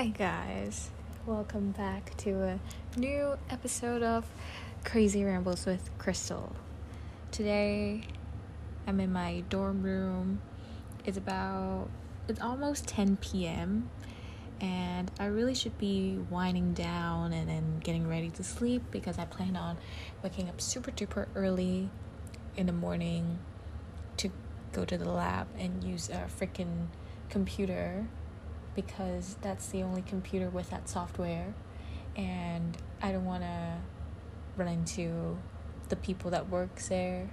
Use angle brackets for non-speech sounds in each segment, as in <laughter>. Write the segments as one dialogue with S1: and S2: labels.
S1: Hi, guys. Welcome back to a new episode of Crazy Rambles with Crystal. Today, I'm in my dorm room. It's about, it's almost 10 p.m., and I really should be winding down and then getting ready to sleep because I plan on waking up super duper early in the morning to go to the lab and use a freaking computer because that's the only computer with that software. And I don't want to run into the people that works there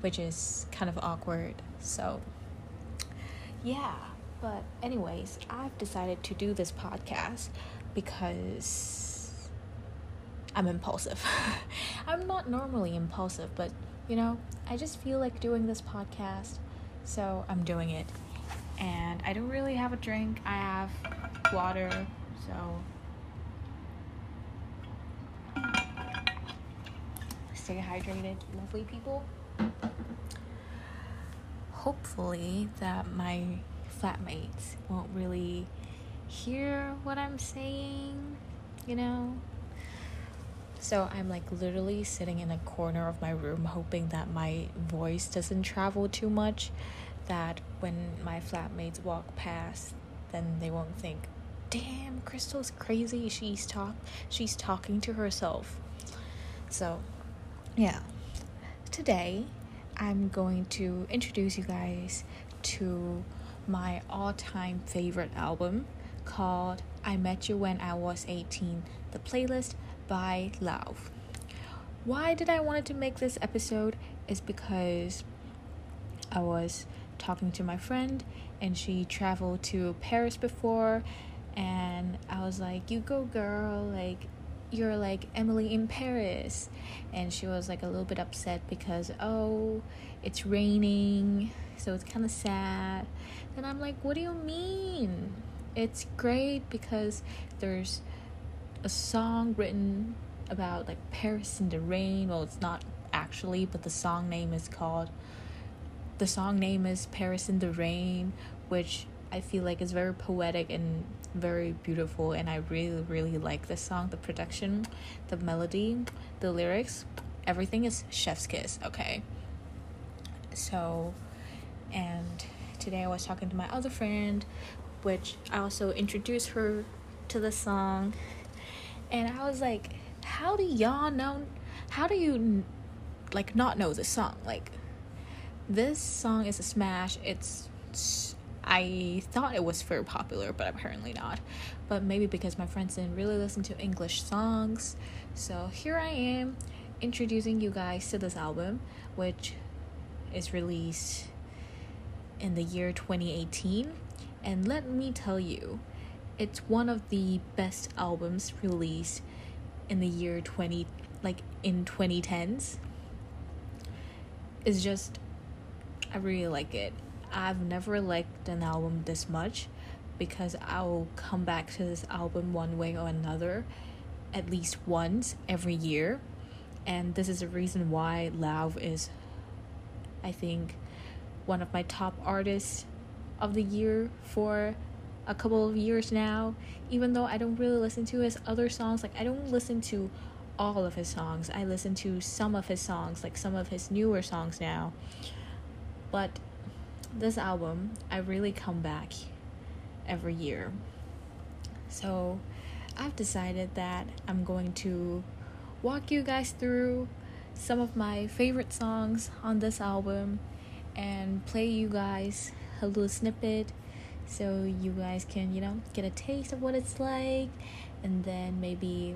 S1: which is kind of awkward so. Yeah but anyways I've decided to do this podcast because I'm impulsive. <laughs> I'm not normally impulsive but you know I just feel like doing this podcast so I'm doing it and I don't really have a drink. I have water, so stay hydrated, lovely people. Hopefully, that my flatmates won't really hear what I'm saying, you know. So I'm like literally sitting in a corner of my room hoping that my voice doesn't travel too much that when my flatmates walk past, then they won't think, "Damn, Crystal's crazy. She's talk she's talking to herself." So, yeah. Today, I'm going to introduce you guys to my all-time favorite album called I Met You When I Was 18, the playlist by Lauv. Why did I wanted to make this episode is because I was talking to my friend and she traveled to Paris before and I was like, "You go girl, like you're like Emily in Paris." And she was like a little bit upset because oh, it's raining, so it's kind of sad. And I'm like, "What do you mean?" It's great because there's a song written about like Paris in the rain. Well, it's not actually, but the song name is called the song name is Paris in the Rain, which I feel like is very poetic and very beautiful and I really really like this song. The production, the melody, the lyrics, everything is chef's kiss, okay? So and today I was talking to my other friend, which I also introduced her to the song. And I was like, how do y'all know how do you like not know this song? Like this song is a smash. It's I thought it was very popular, but apparently not. But maybe because my friends didn't really listen to English songs. So here I am introducing you guys to this album, which is released in the year 2018. And let me tell you, it's one of the best albums released in the year 20 like in 2010s. It's just I really like it. I've never liked an album this much because I'll come back to this album one way or another at least once every year. And this is the reason why Lauv is, I think, one of my top artists of the year for a couple of years now. Even though I don't really listen to his other songs, like, I don't listen to all of his songs. I listen to some of his songs, like some of his newer songs now. But this album, I really come back every year. So I've decided that I'm going to walk you guys through some of my favorite songs on this album and play you guys a little snippet so you guys can, you know, get a taste of what it's like and then maybe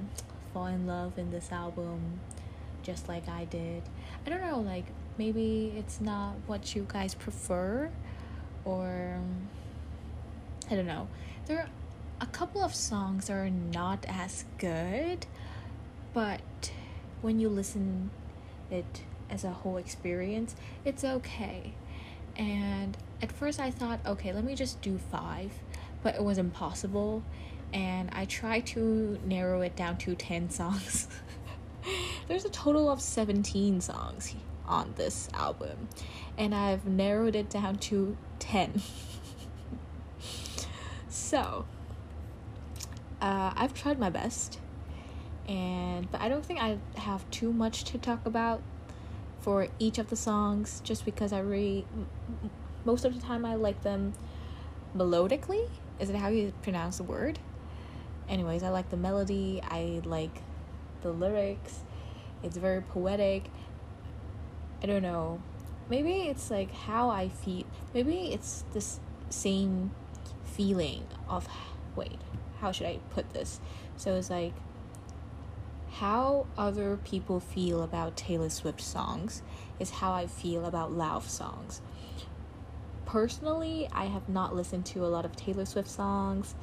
S1: fall in love in this album just like I did. I don't know, like maybe it's not what you guys prefer or I don't know. There are a couple of songs that are not as good, but when you listen it as a whole experience, it's okay. And at first I thought, okay, let me just do 5, but it was impossible and I tried to narrow it down to 10 songs. <laughs> There's a total of 17 songs on this album, and I've narrowed it down to 10. <laughs> so, uh, I've tried my best, and but I don't think I have too much to talk about for each of the songs, just because I really most of the time I like them melodically. Is it how you pronounce the word? Anyways, I like the melody. I like the lyrics. It's very poetic. I don't know. Maybe it's like how I feel. Maybe it's this same feeling of wait, how should I put this? So it's like how other people feel about Taylor Swift songs is how I feel about Lauv songs. Personally, I have not listened to a lot of Taylor Swift songs.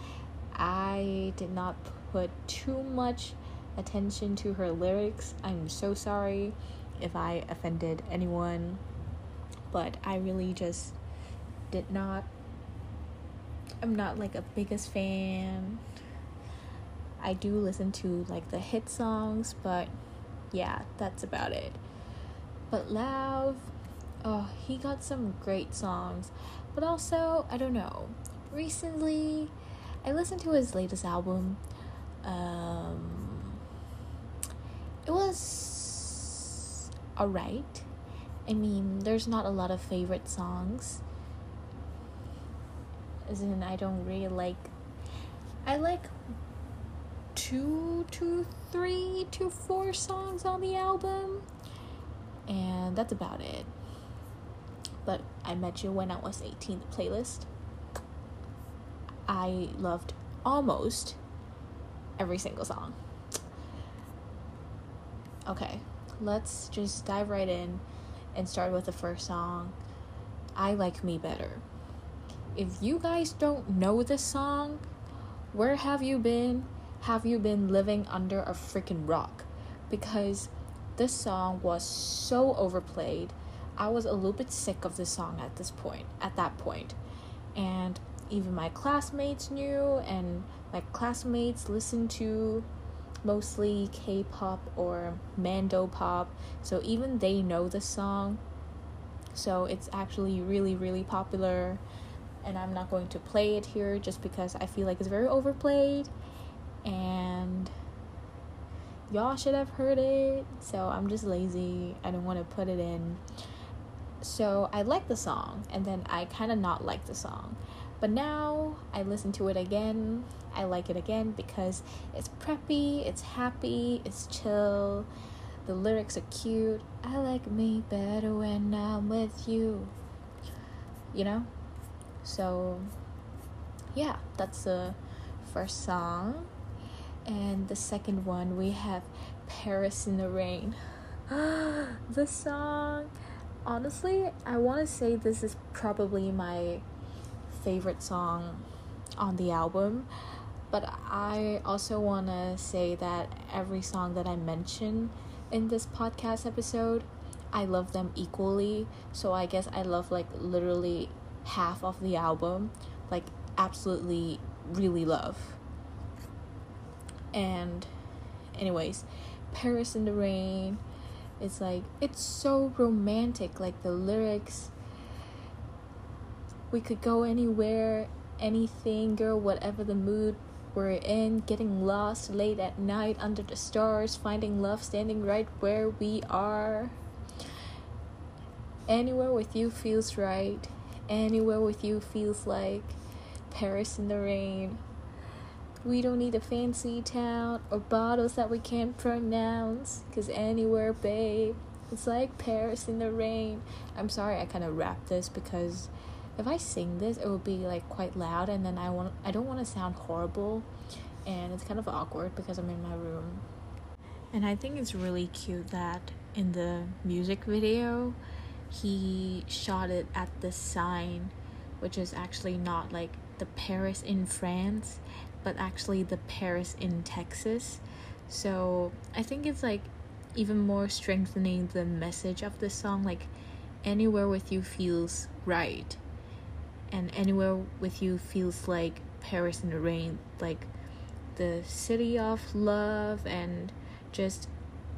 S1: I did not put too much attention to her lyrics. I'm so sorry if I offended anyone, but I really just did not. I'm not like a biggest fan. I do listen to like the hit songs, but yeah, that's about it. But Lauv, oh, he got some great songs, but also, I don't know. Recently, I listened to his latest album. Um, it was alright. I mean, there's not a lot of favorite songs. As in, I don't really like. I like two to three to four songs on the album, and that's about it. But I Met You When I Was 18, the playlist. I loved almost every single song. Okay, let's just dive right in and start with the first song I Like Me Better. If you guys don't know this song, where have you been? Have you been living under a freaking rock? Because this song was so overplayed. I was a little bit sick of this song at this point, at that point. And even my classmates knew, and my classmates listened to mostly K pop or Mandopop, so even they know the song. So it's actually really, really popular, and I'm not going to play it here just because I feel like it's very overplayed, and y'all should have heard it. So I'm just lazy. I don't want to put it in. So I like the song, and then I kind of not like the song. But now I listen to it again. I like it again because it's preppy, it's happy, it's chill. The lyrics are cute. I like me better when I'm with you. You know? So, yeah, that's the first song. And the second one, we have Paris in the Rain. <gasps> the song, honestly, I want to say this is probably my favorite song on the album. But I also want to say that every song that I mention in this podcast episode, I love them equally. So I guess I love like literally half of the album. Like, absolutely, really love. And, anyways, Paris in the Rain. It's like, it's so romantic. Like, the lyrics we could go anywhere, anything, girl, whatever the mood we're in, getting lost late at night under the stars, finding love standing right where we are. Anywhere with you feels right. Anywhere with you feels like Paris in the rain. We don't need a fancy town or bottles that we can't pronounce. Cause anywhere, babe, it's like Paris in the rain. I'm sorry I kind of rapped this because if I sing this, it will be like quite loud, and then I want I don't want to sound horrible, and it's kind of awkward because I'm in my room. And I think it's really cute that in the music video, he shot it at the sign, which is actually not like the Paris in France, but actually the Paris in Texas. So I think it's like even more strengthening the message of the song. Like, anywhere with you feels right and anywhere with you feels like Paris in the rain, like the city of love and just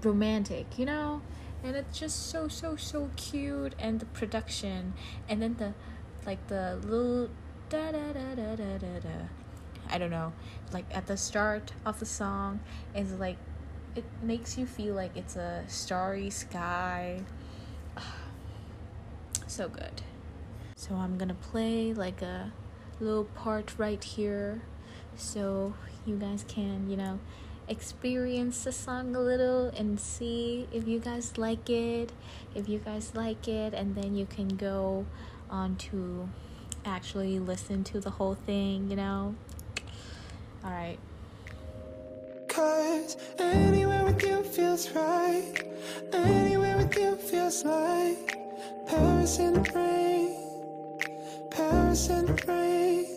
S1: romantic, you know? And it's just so so so cute and the production and then the like the little da da da da da da da I don't know. Like at the start of the song is like it makes you feel like it's a starry sky. <sighs> so good. So I'm gonna play like a little part right here so you guys can, you know, experience the song a little and see if you guys like it. If you guys like it, and then you can go on to actually listen to the whole thing, you know. All right. Cause anywhere with you feels right. Anywhere with you feels like Paris. Paris the rain.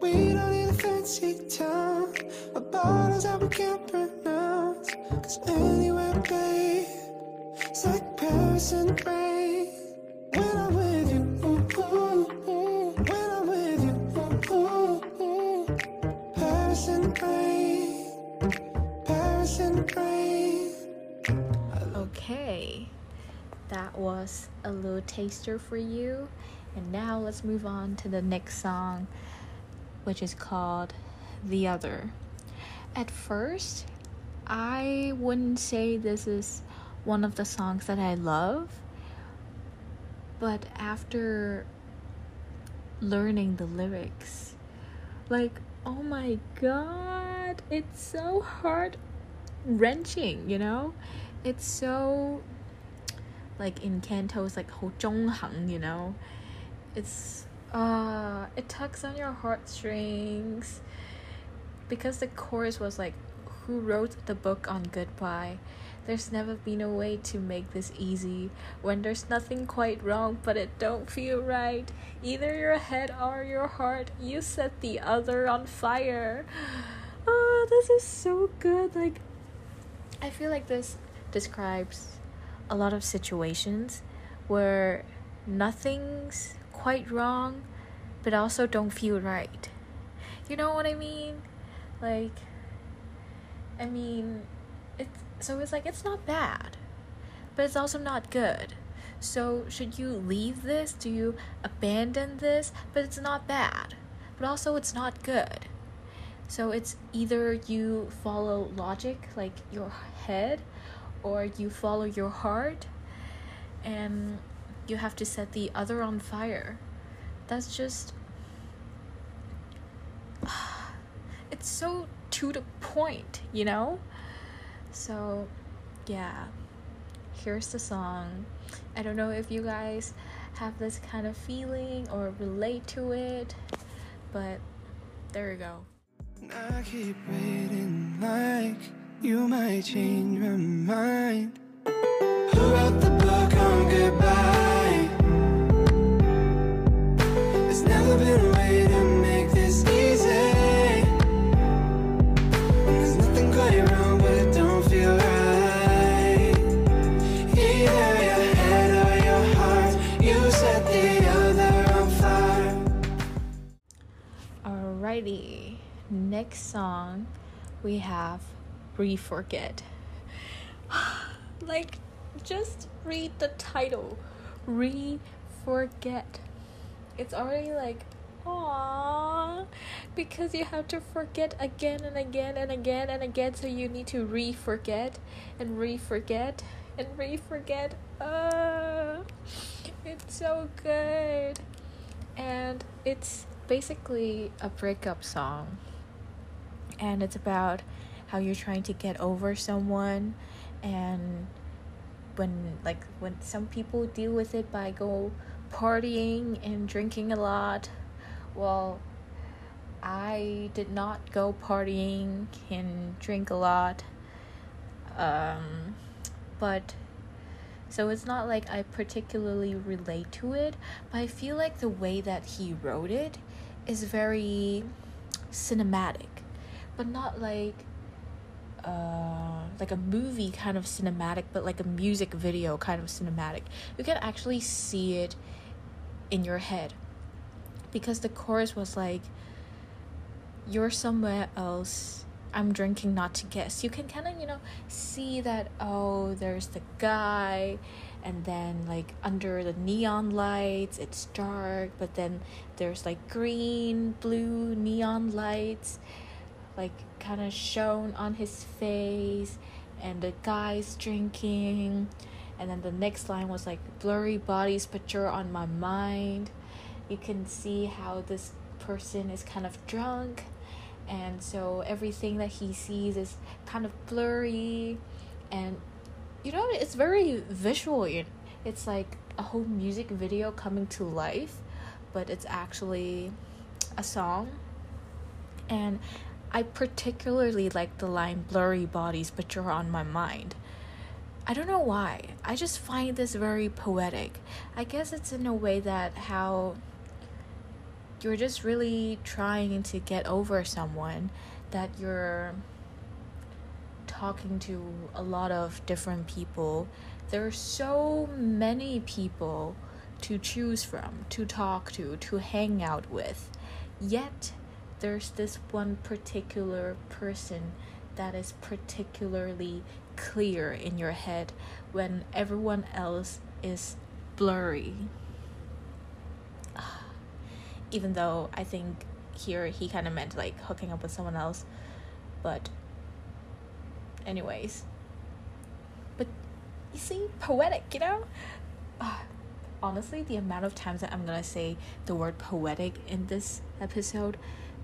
S1: We don't need a fancy town. Bottles that we can't pronounce Cause anywhere It's like Paris rain When I'm with you ooh, ooh, ooh. When I'm with you ooh, ooh, Paris rain Paris in the rain Okay. That was a little taster for you and now let's move on to the next song, which is called The Other. At first, I wouldn't say this is one of the songs that I love, but after learning the lyrics, like, oh my god, it's so heart wrenching, you know? It's so like in Canto it's like Ho chong Hang, you know? It's uh it tugs on your heartstrings. Because the chorus was like who wrote the book on goodbye? There's never been a way to make this easy when there's nothing quite wrong but it don't feel right. Either your head or your heart you set the other on fire. <gasps> Oh this is so good. Like i feel like this describes a lot of situations where nothing's quite wrong, but also don't feel right. You know what I mean? Like, I mean, it's so it's like it's not bad, but it's also not good. So, should you leave this? Do you abandon this? But it's not bad, but also it's not good. So, it's either you follow logic, like your head, or you follow your heart, and you have to set the other on fire. That's just. <sighs> It's so to the point, you know? So, yeah. Here's the song. I don't know if you guys have this kind of feeling or relate to it, but there you go. I keep waiting like you might change mind. Who wrote the book on goodbye? Next song we have Re-Forget <laughs> Like, just read the title. Re-Forget it's already like Aww, because you have to forget again and again and again and again, so you need to re forget and re forget and re forget. Uh, it's so good, and it's basically a breakup song, and it's about how you're trying to get over someone, and when like when some people deal with it by go partying and drinking a lot. Well, I did not go partying and drink a lot. Um, but so it's not like I particularly relate to it, but I feel like the way that he wrote it is very cinematic, but not like uh, like a movie kind of cinematic, but like a music video kind of cinematic. You can actually see it in your head. Because the chorus was like you're somewhere else. I'm drinking not to guess. You can kind of you know see that oh there's the guy and then like under the neon lights it's dark but then there's like green blue neon lights like kind of shown on his face and the guy's drinking and then the next line was like blurry bodies you're on my mind. You can see how this person is kind of drunk and so everything that he sees is kind of blurry and you know it's very visual it's like a whole music video coming to life but it's actually a song and i particularly like the line blurry bodies but you're on my mind i don't know why i just find this very poetic i guess it's in a way that how you're just really trying to get over someone that you're talking to a lot of different people. There are so many people to choose from, to talk to, to hang out with. Yet, there's this one particular person that is particularly clear in your head when everyone else is blurry. <sighs> Even though I think here he kind of meant like hooking up with someone else, but anyways. But you see, poetic, you know? <sighs> Honestly, the amount of times that I'm gonna say the word poetic in this episode,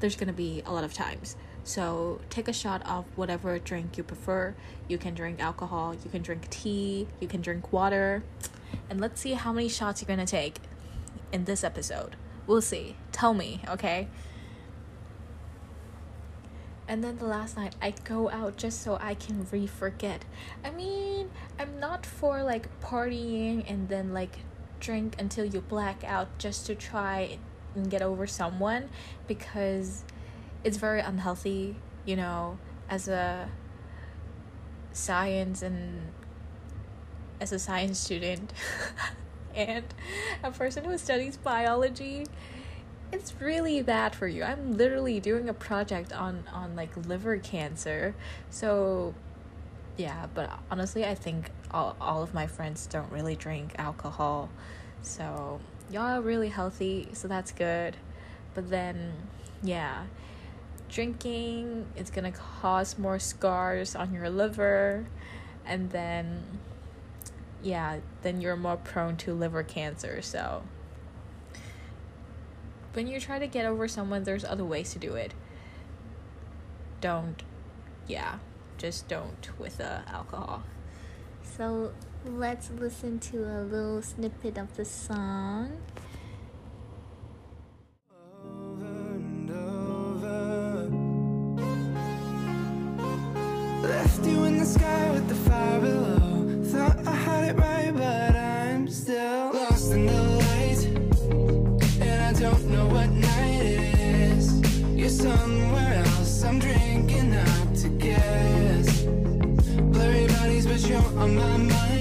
S1: there's gonna be a lot of times. So take a shot of whatever drink you prefer. You can drink alcohol, you can drink tea, you can drink water. And let's see how many shots you're gonna take in this episode. We'll see. Tell me, okay? and then the last night I go out just so I can re forget. I mean, I'm not for like partying and then like drink until you black out just to try and get over someone because it's very unhealthy, you know, as a science and as a science student <laughs> and a person who studies biology it's really bad for you. I'm literally doing a project on on like liver cancer. So yeah, but honestly, I think all all of my friends don't really drink alcohol. So y'all are really healthy, so that's good. But then yeah, drinking it's to cause more scars on your liver and then yeah, then you're more prone to liver cancer. So when you try to get over someone, there's other ways to do it. Don't, yeah, just don't with uh, alcohol. So let's listen to a little snippet of the song. Left you in the sky with the fire below. Thought I had it right, but I'm still lost in the don't know what night it is. You're somewhere else, I'm drinking to guess. Blurry bodies, but you're on my mind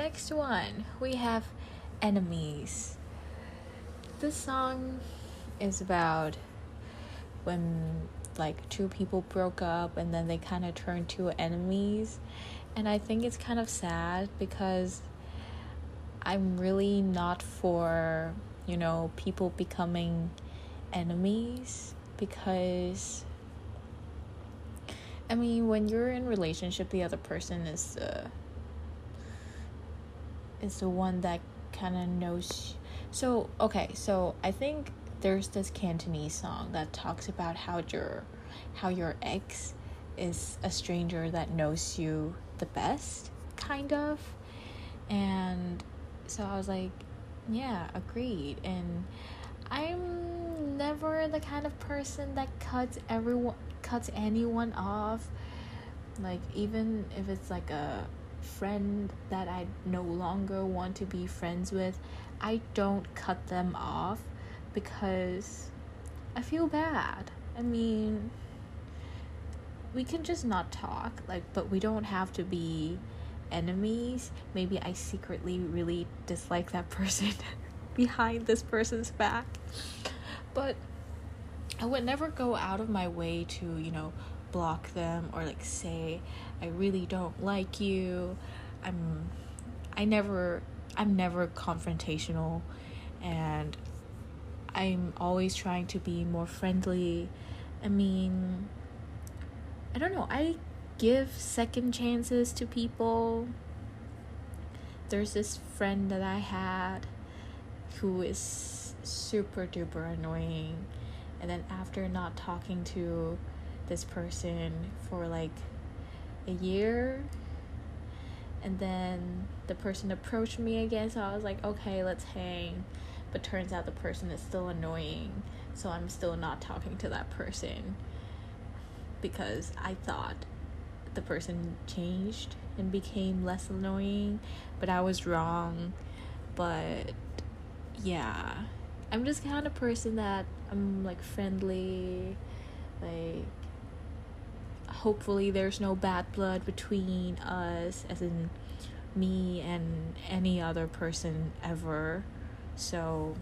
S1: next one. We have Enemies. This song is about when like two people broke up and then they kind of turned to enemies and i think it's kind of sad because i'm really not for you know people becoming enemies because i mean when you're in relationship the other person is the is the one that kind of knows so okay so i think there's this Cantonese song that talks about how your how your ex is a stranger that knows you the best, kind of. And so I was like, yeah, agreed. And I'm never the kind of person that cuts everyone cuts anyone off. Like even if it's like a friend that I no longer want to be friends with, I don't cut them off because I feel bad. I mean, we can just not talk, like, but we don't have to be enemies. Maybe I secretly really dislike that <laughs> person. behind this person's back. But I would never go out of my way to, you know, block them or like say I really don't like you. I'm I never I'm never confrontational and I'm always trying to be more friendly. I mean, I don't know. I give second chances to people. There's this friend that I had who is super duper annoying. And then after not talking to this person for like a year, and then the person approached me again, so I was like, okay, let's hang. But turns out the person is still annoying so i'm still not talking to that person because i thought the person changed and became less annoying but i was wrong. But yeah i'm just kind of person that i'm like friendly like hopefully there's no bad blood between us as in me and any other person ever so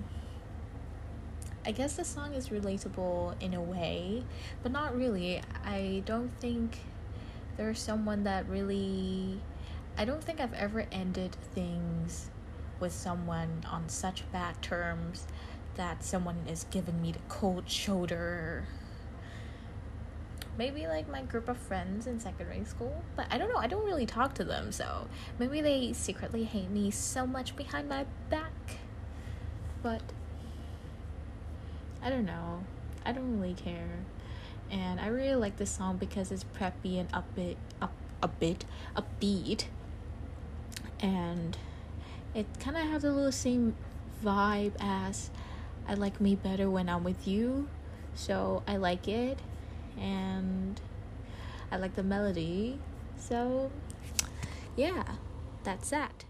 S1: I guess the song is relatable in a way, but not really. I don't think there's someone that really. I don't think I've ever ended things with someone on such bad terms that someone is giving me the cold shoulder. Maybe like my group of friends in secondary school, but I don't know. I don't really talk to them, so maybe they secretly hate me so much behind my back but I don't know. I don't really care. And I really like this song because it's preppy and upbeat, up a bit upbeat, and it kind of has a little same vibe as I like me better when I'm with you. So I like it, and I like the melody. So yeah, that's that.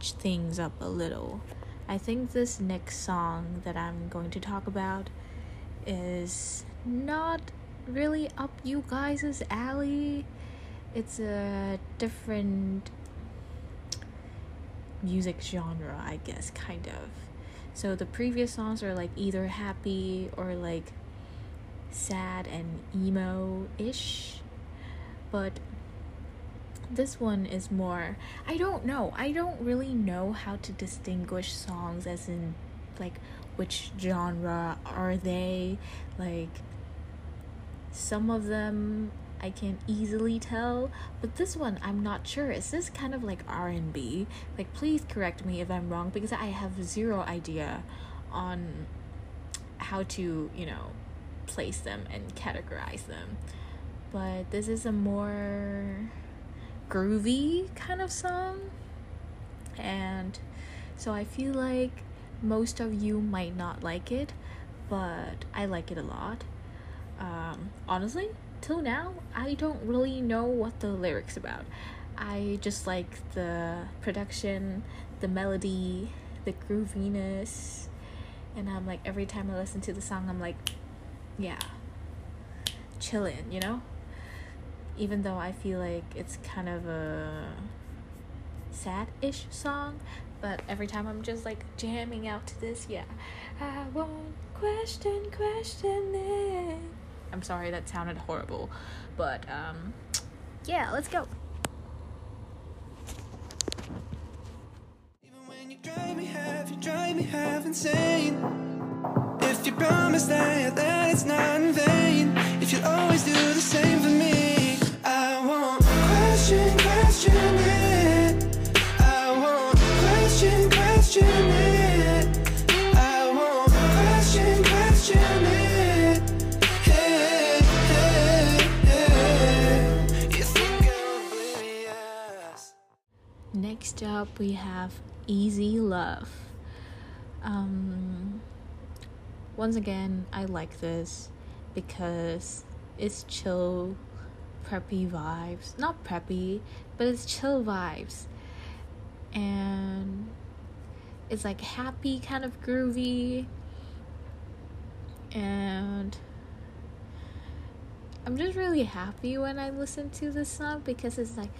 S1: Switch things up a little. I think this next song that I'm going to talk about is not really up you guys' alley. It's a different music genre, I guess, kind of. So the previous songs are like either happy or like sad and emo ish. But this one is more I don't know. I don't really know how to distinguish songs as in like which genre are they? Like some of them I can easily tell, but this one I'm not sure. Is this kind of like R&B? Like please correct me if I'm wrong because I have zero idea on how to, you know, place them and categorize them. But this is a more groovy kind of song. And so I feel like most of you might not like it, but I like it a lot. Um, honestly, till now, I don't really know what the lyrics about. I just like the production, the melody, the grooviness, and I'm like every time I listen to the song, I'm like, yeah, chilling, you know even though I feel like it's kind of a sad-ish song but every time I'm just like jamming out to this yeah. I won't question question it. I'm sorry that sounded horrible but um yeah let's go. Drive me half, you drive me half insane. If you promise that, that it's not in vain. If you always do the same for me up, we have Easy Love. Um, once again, I like this because it's chill, preppy vibes. Not preppy, but it's chill vibes. And it's like happy, kind of groovy. And I'm just really happy when I listen to this song because it's like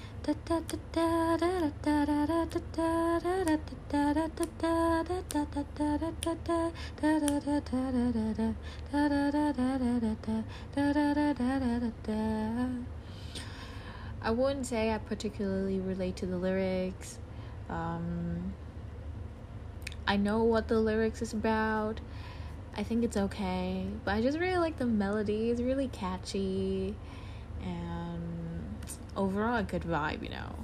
S1: I wouldn't say I particularly relate to the lyrics. Um, I know what the lyrics is about. I think it's okay, but I just really like the melody. It's really catchy and overall a good vibe, you know.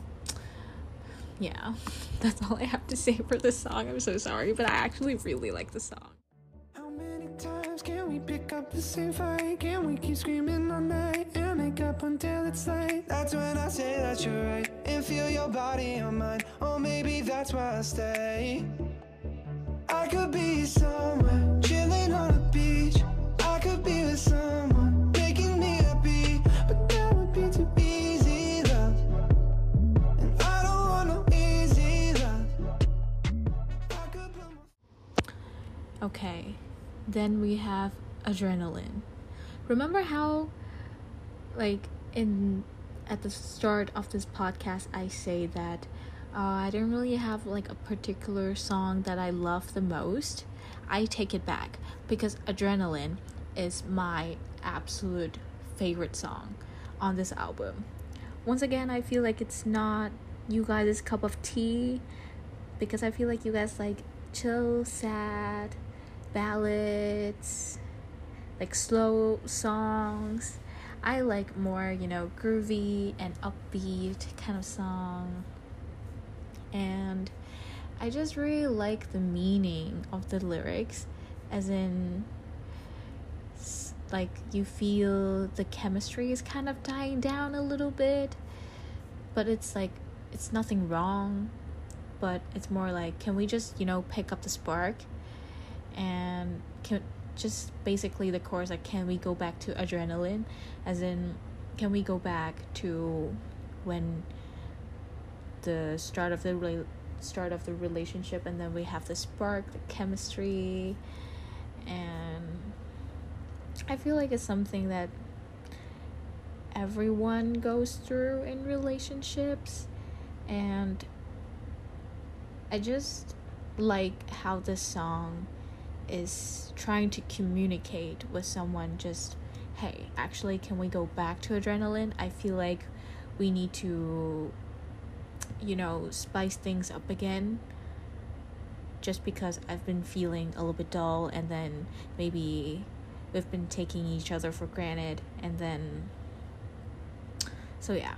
S1: Yeah, <laughs> that's all I have to say for this song. I'm so sorry, but I actually really like the song.
S2: How many times can we pick up the same fight? Can we keep screaming all night and make up until it's late? That's when I say that you're right and feel your body on mine. Or maybe that's why I stay. I could be somewhere
S1: Okay, then we have adrenaline. Remember how, like, in at the start of this podcast, I say that uh, I don't really have like a particular song that I love the most. I take it back because adrenaline is my absolute favorite song on this album. Once again, I feel like it's not you guys' cup of tea because I feel like you guys like chill, sad, ballads, like slow songs. I like more, you know, groovy and upbeat kind of song. And I just really like the meaning of the lyrics, as in, like, you feel the chemistry is kind of dying down a little bit, but it's like, it's nothing wrong, but it's more like, can we just, you know, pick up the spark and can just basically the chorus like can we go back to adrenaline? As in can we go back to when the start of the re- start of the relationship and then we have the spark the chemistry and i feel like it's something that everyone goes through in relationships and i just like how this song is trying to communicate with someone just hey actually can we go back to adrenaline? I feel like we need to you know spice things up again just because i've been feeling a little bit dull and then maybe we've been taking each other for granted and then so yeah.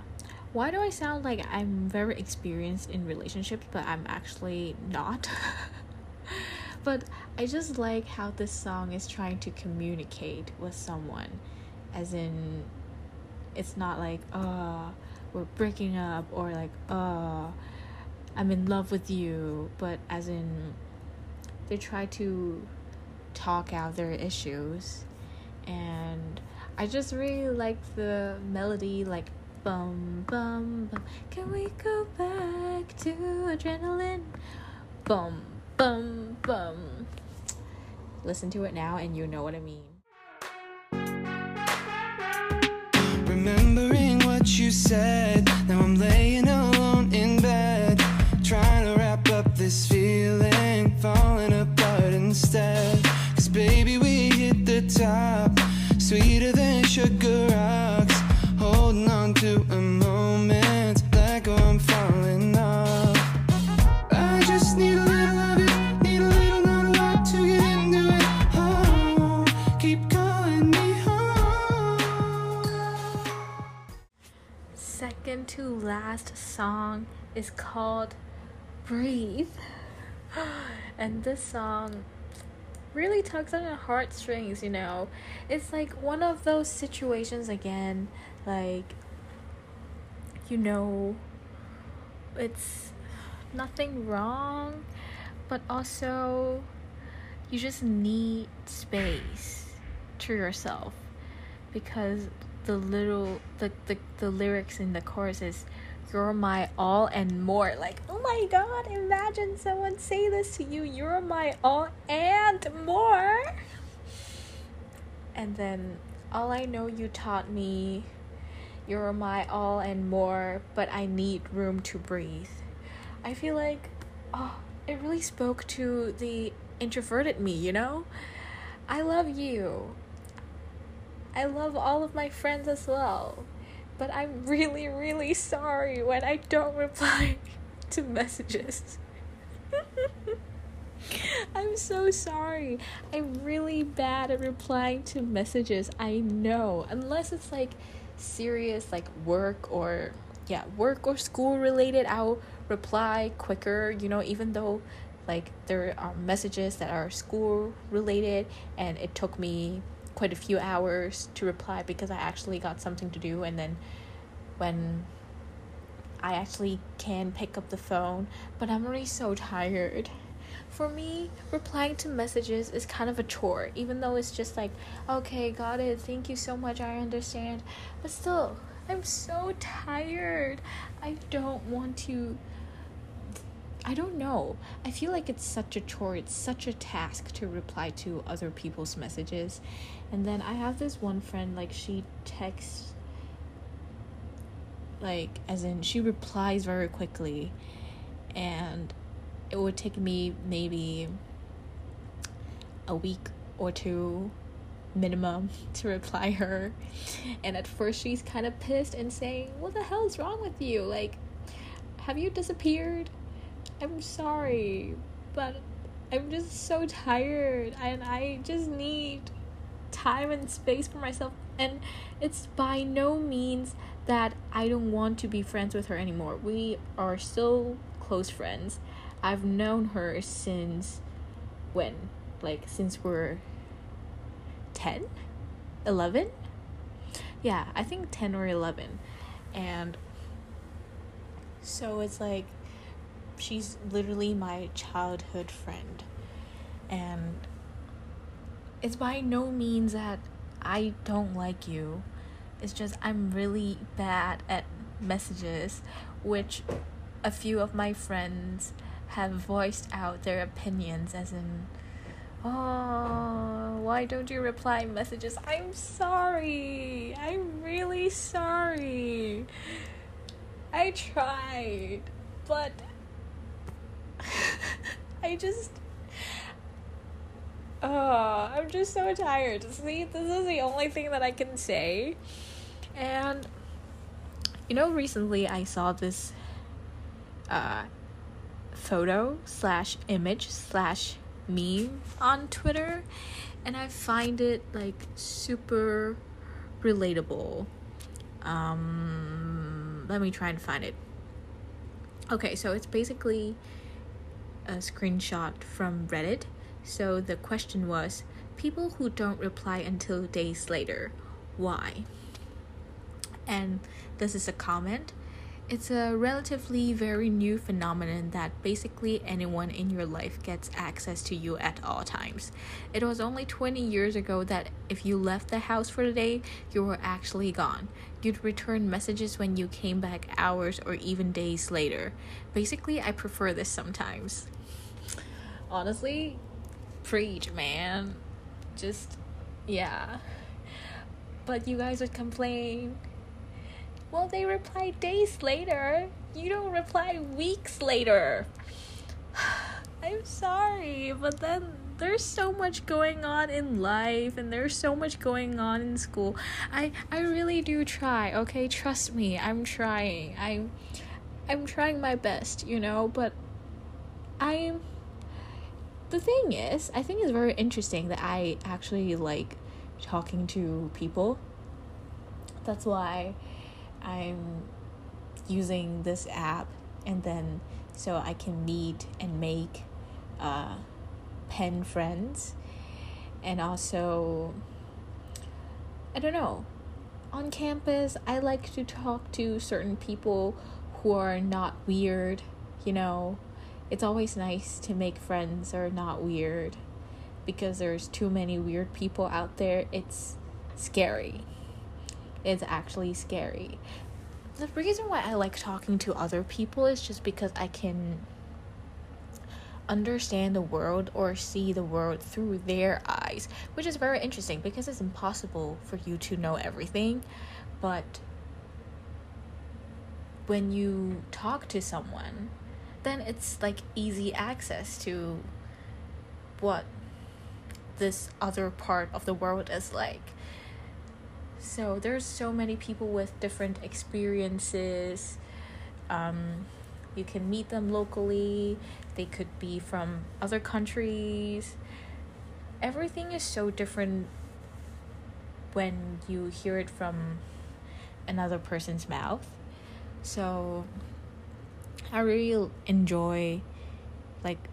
S1: Why do i sound like i'm very experienced in relationships but i'm actually not <laughs> but I just like how this song is trying to communicate with someone, as in, it's not like, uh, we're breaking up or like, uh, I'm in love with you, but as in, they try to talk out their issues, and I just really like the melody, like bum bum bum. Can we go back to adrenaline? Bum bum bum. Listen to it now, and you know what I mean.
S2: Remembering what you said, now I'm laying alone in bed, trying to wrap up this feeling, falling apart instead. Cause baby, we hit the top, sweeter than
S1: last song is called Breathe. <gasps> And this song really tugs on the heartstrings, you know. It's like one of those situations again, like, you know, it's nothing wrong, but also you just need space to yourself because the little the, the, the lyrics in the chorus is you're my all and more. Like oh my god imagine someone say this to you. You're my all and more. And then all i know you taught me you're my all and more but i need room to breathe. I feel like oh it really spoke to the introverted me you know? I love you. I love all of my friends as well but I'm really, really sorry when I don't reply to messages. <laughs> I'm so sorry. I'm really bad at replying to messages. I know. Unless it's like serious, like work or, yeah, work or school related, I'll reply quicker, you know, even though like there are messages that are school related and it took me quite a few hours to reply because I actually got something to do and then when I actually can pick up the phone, but I'm already so tired. For me, replying to messages is kind of a chore, even though it's just like, okay, got it, thank you so much, I understand. But still, I'm so tired. I don't want to. I don't know. I feel like it's such a chore, it's such a task to reply to other people's messages. And then I have this one friend, like, she texts, like, as in, she replies very quickly. And it would take me maybe a week or two minimum <laughs> to reply her. And at first, she's kind of pissed and saying, What the hell is wrong with you? Like, have you disappeared? I'm sorry, but I'm just so tired and I just need time and space for myself. And it's by no means that I don't want to be friends with her anymore. We are still close friends. I've known her since when? Like, since we're 10? 11? Yeah, I think 10 or 11. And so it's like, she's literally my childhood friend. And it's by no means that I don't like you. It's just I'm really bad at messages, which a few of my friends have voiced out their opinions as in oh why don't you reply messages? I'm sorry. I'm really sorry. I tried but <laughs> i just oh i'm just so tired see this is the only thing that i can say and you know recently i saw this uh photo slash image slash meme on Twitter, and I find it like super relatable. Um, let me try and find it. Okay, so it's basically a screenshot from Reddit. So the question was people who don't reply until days later, why? And this is a comment it's a relatively very new phenomenon that basically anyone in your life gets access to you at all times. It was only 20 years ago that if you left the house for the day, you were actually gone. You'd return messages when you came back hours or even days later. Basically, I prefer this sometimes. Honestly, preach, man. Just, yeah. But you guys would complain well, they reply days later. You don't reply weeks later. <sighs> I'm sorry, but then there's so much going on in life and there's so much going on in school. I I really do try, okay? Trust me. I'm trying. I'm I'm trying my best, you know, but I'm the thing is, I think it's very interesting that I actually like talking to people. That's why I'm using this app and then so I can meet and make uh, pen friends. And also I don't know. On campus I like to talk to certain people who are not weird you know, it's always nice to make friends or not weird because there's too many weird people out there. It's scary. It's actually scary. The reason why I like talking to other people is just because I can understand the world or see the world through their eyes, which is very interesting because it's impossible for you to know everything. But when you talk to someone, then it's like easy access to what this other part of the world is like. So there's so many people with different experiences. Um, you can meet them locally. They could be from other countries. Everything is so different when you hear it from another person's mouth. So I really enjoy like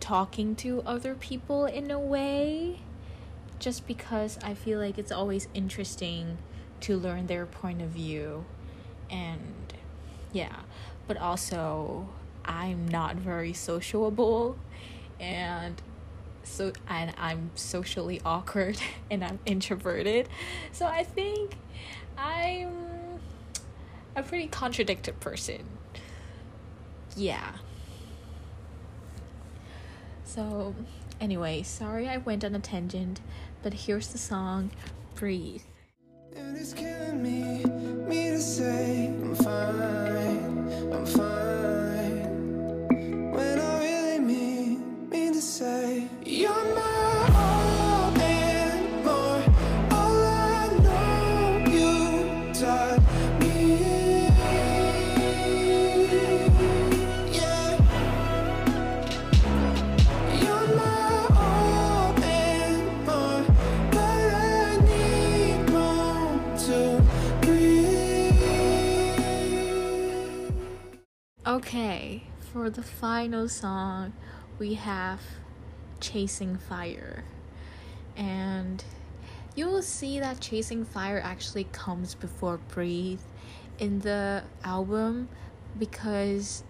S1: talking to other people in a way just because I feel like it's always interesting to learn their point of view. And yeah. But also I'm not very sociable and so and I'm socially awkward <laughs> and I'm introverted. So I think I'm a pretty contradicted person yeah. So, anyway, sorry I went on a tangent, but here's the song Breathe.
S2: And it's killing me, me to say I'm fine, I'm fine. When I really mean, mean to say you're my
S1: Okay, for the final song, we have Chasing Fire. And you will see that Chasing Fire actually comes before Breathe in the album because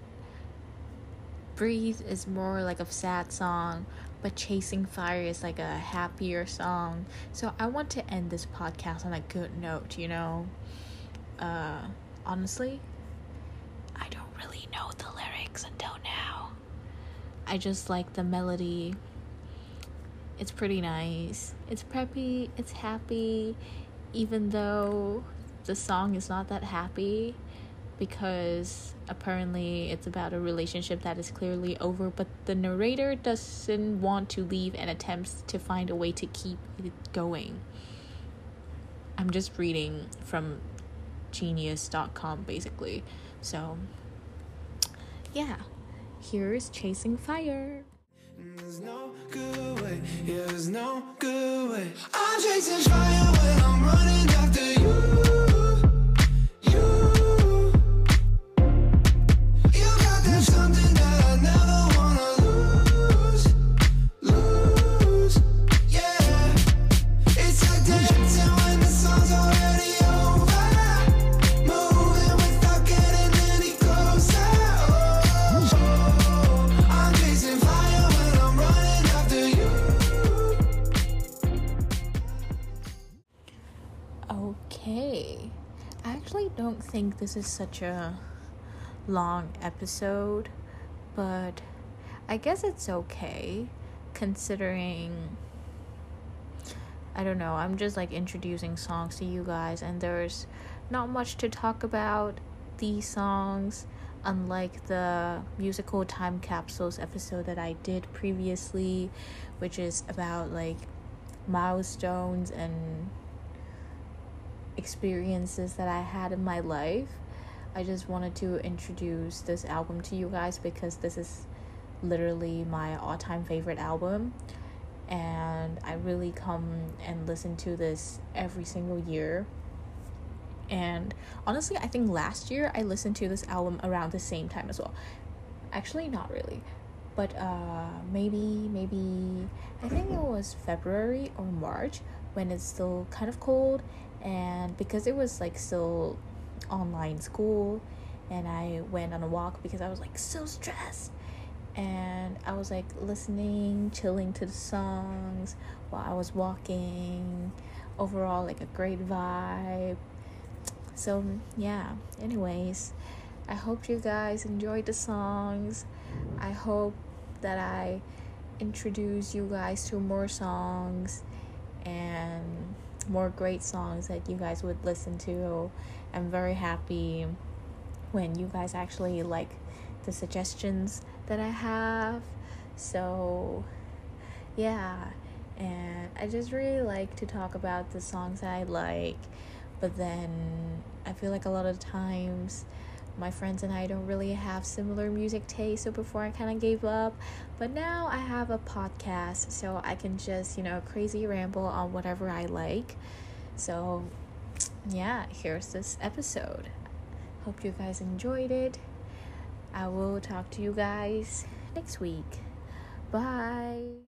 S1: Breathe is more like a sad song, but Chasing Fire is like a happier song. So I want to end this podcast on a good note, you know? Uh, honestly, know the lyrics until now. I just like the melody. It's pretty nice. It's preppy, it's happy, even though the song is not that happy because apparently it's about a relationship that is clearly over, but the narrator doesn't want to leave and attempts to find a way to keep it going. I'm just reading from genius.com basically. So, yeah, here's Chasing Fire.
S2: There's no good way, yeah, there's no good way. I'm chasing fire when I'm running after you.
S1: This is such a long episode, but I guess it's okay considering I don't know, I'm just like introducing songs to you guys and there's not much to talk about these songs unlike the musical time capsules episode that I did previously which is about like milestones and experiences that I had in my life. I just wanted to introduce this album to you guys because this is literally my all time favorite album. And I really come and listen to this every single year. And honestly, I think last year I listened to this album around the same time as well. Actually, not really. But uh, maybe, maybe, I think it was February or March when it's still kind of cold and because it was like still online school and I went on a walk because I was like so stressed. And I was like listening, chilling to the songs while I was walking. Overall, like a great vibe. So, yeah, anyways, I hope you guys enjoyed the songs. I hope that I introduce you guys to more songs and more great songs that you guys would listen to. I'm very happy when you guys actually like the suggestions that I have. So, yeah, and I just really like to talk about the songs that I like, but then I feel like a lot of times my friends and I don't really have similar music taste. So before I kind of gave up, but now I have a podcast, so I can just, you know, crazy ramble on whatever I like. So, yeah, here's this episode. Hope you guys enjoyed it. I will talk to you guys next week. Bye.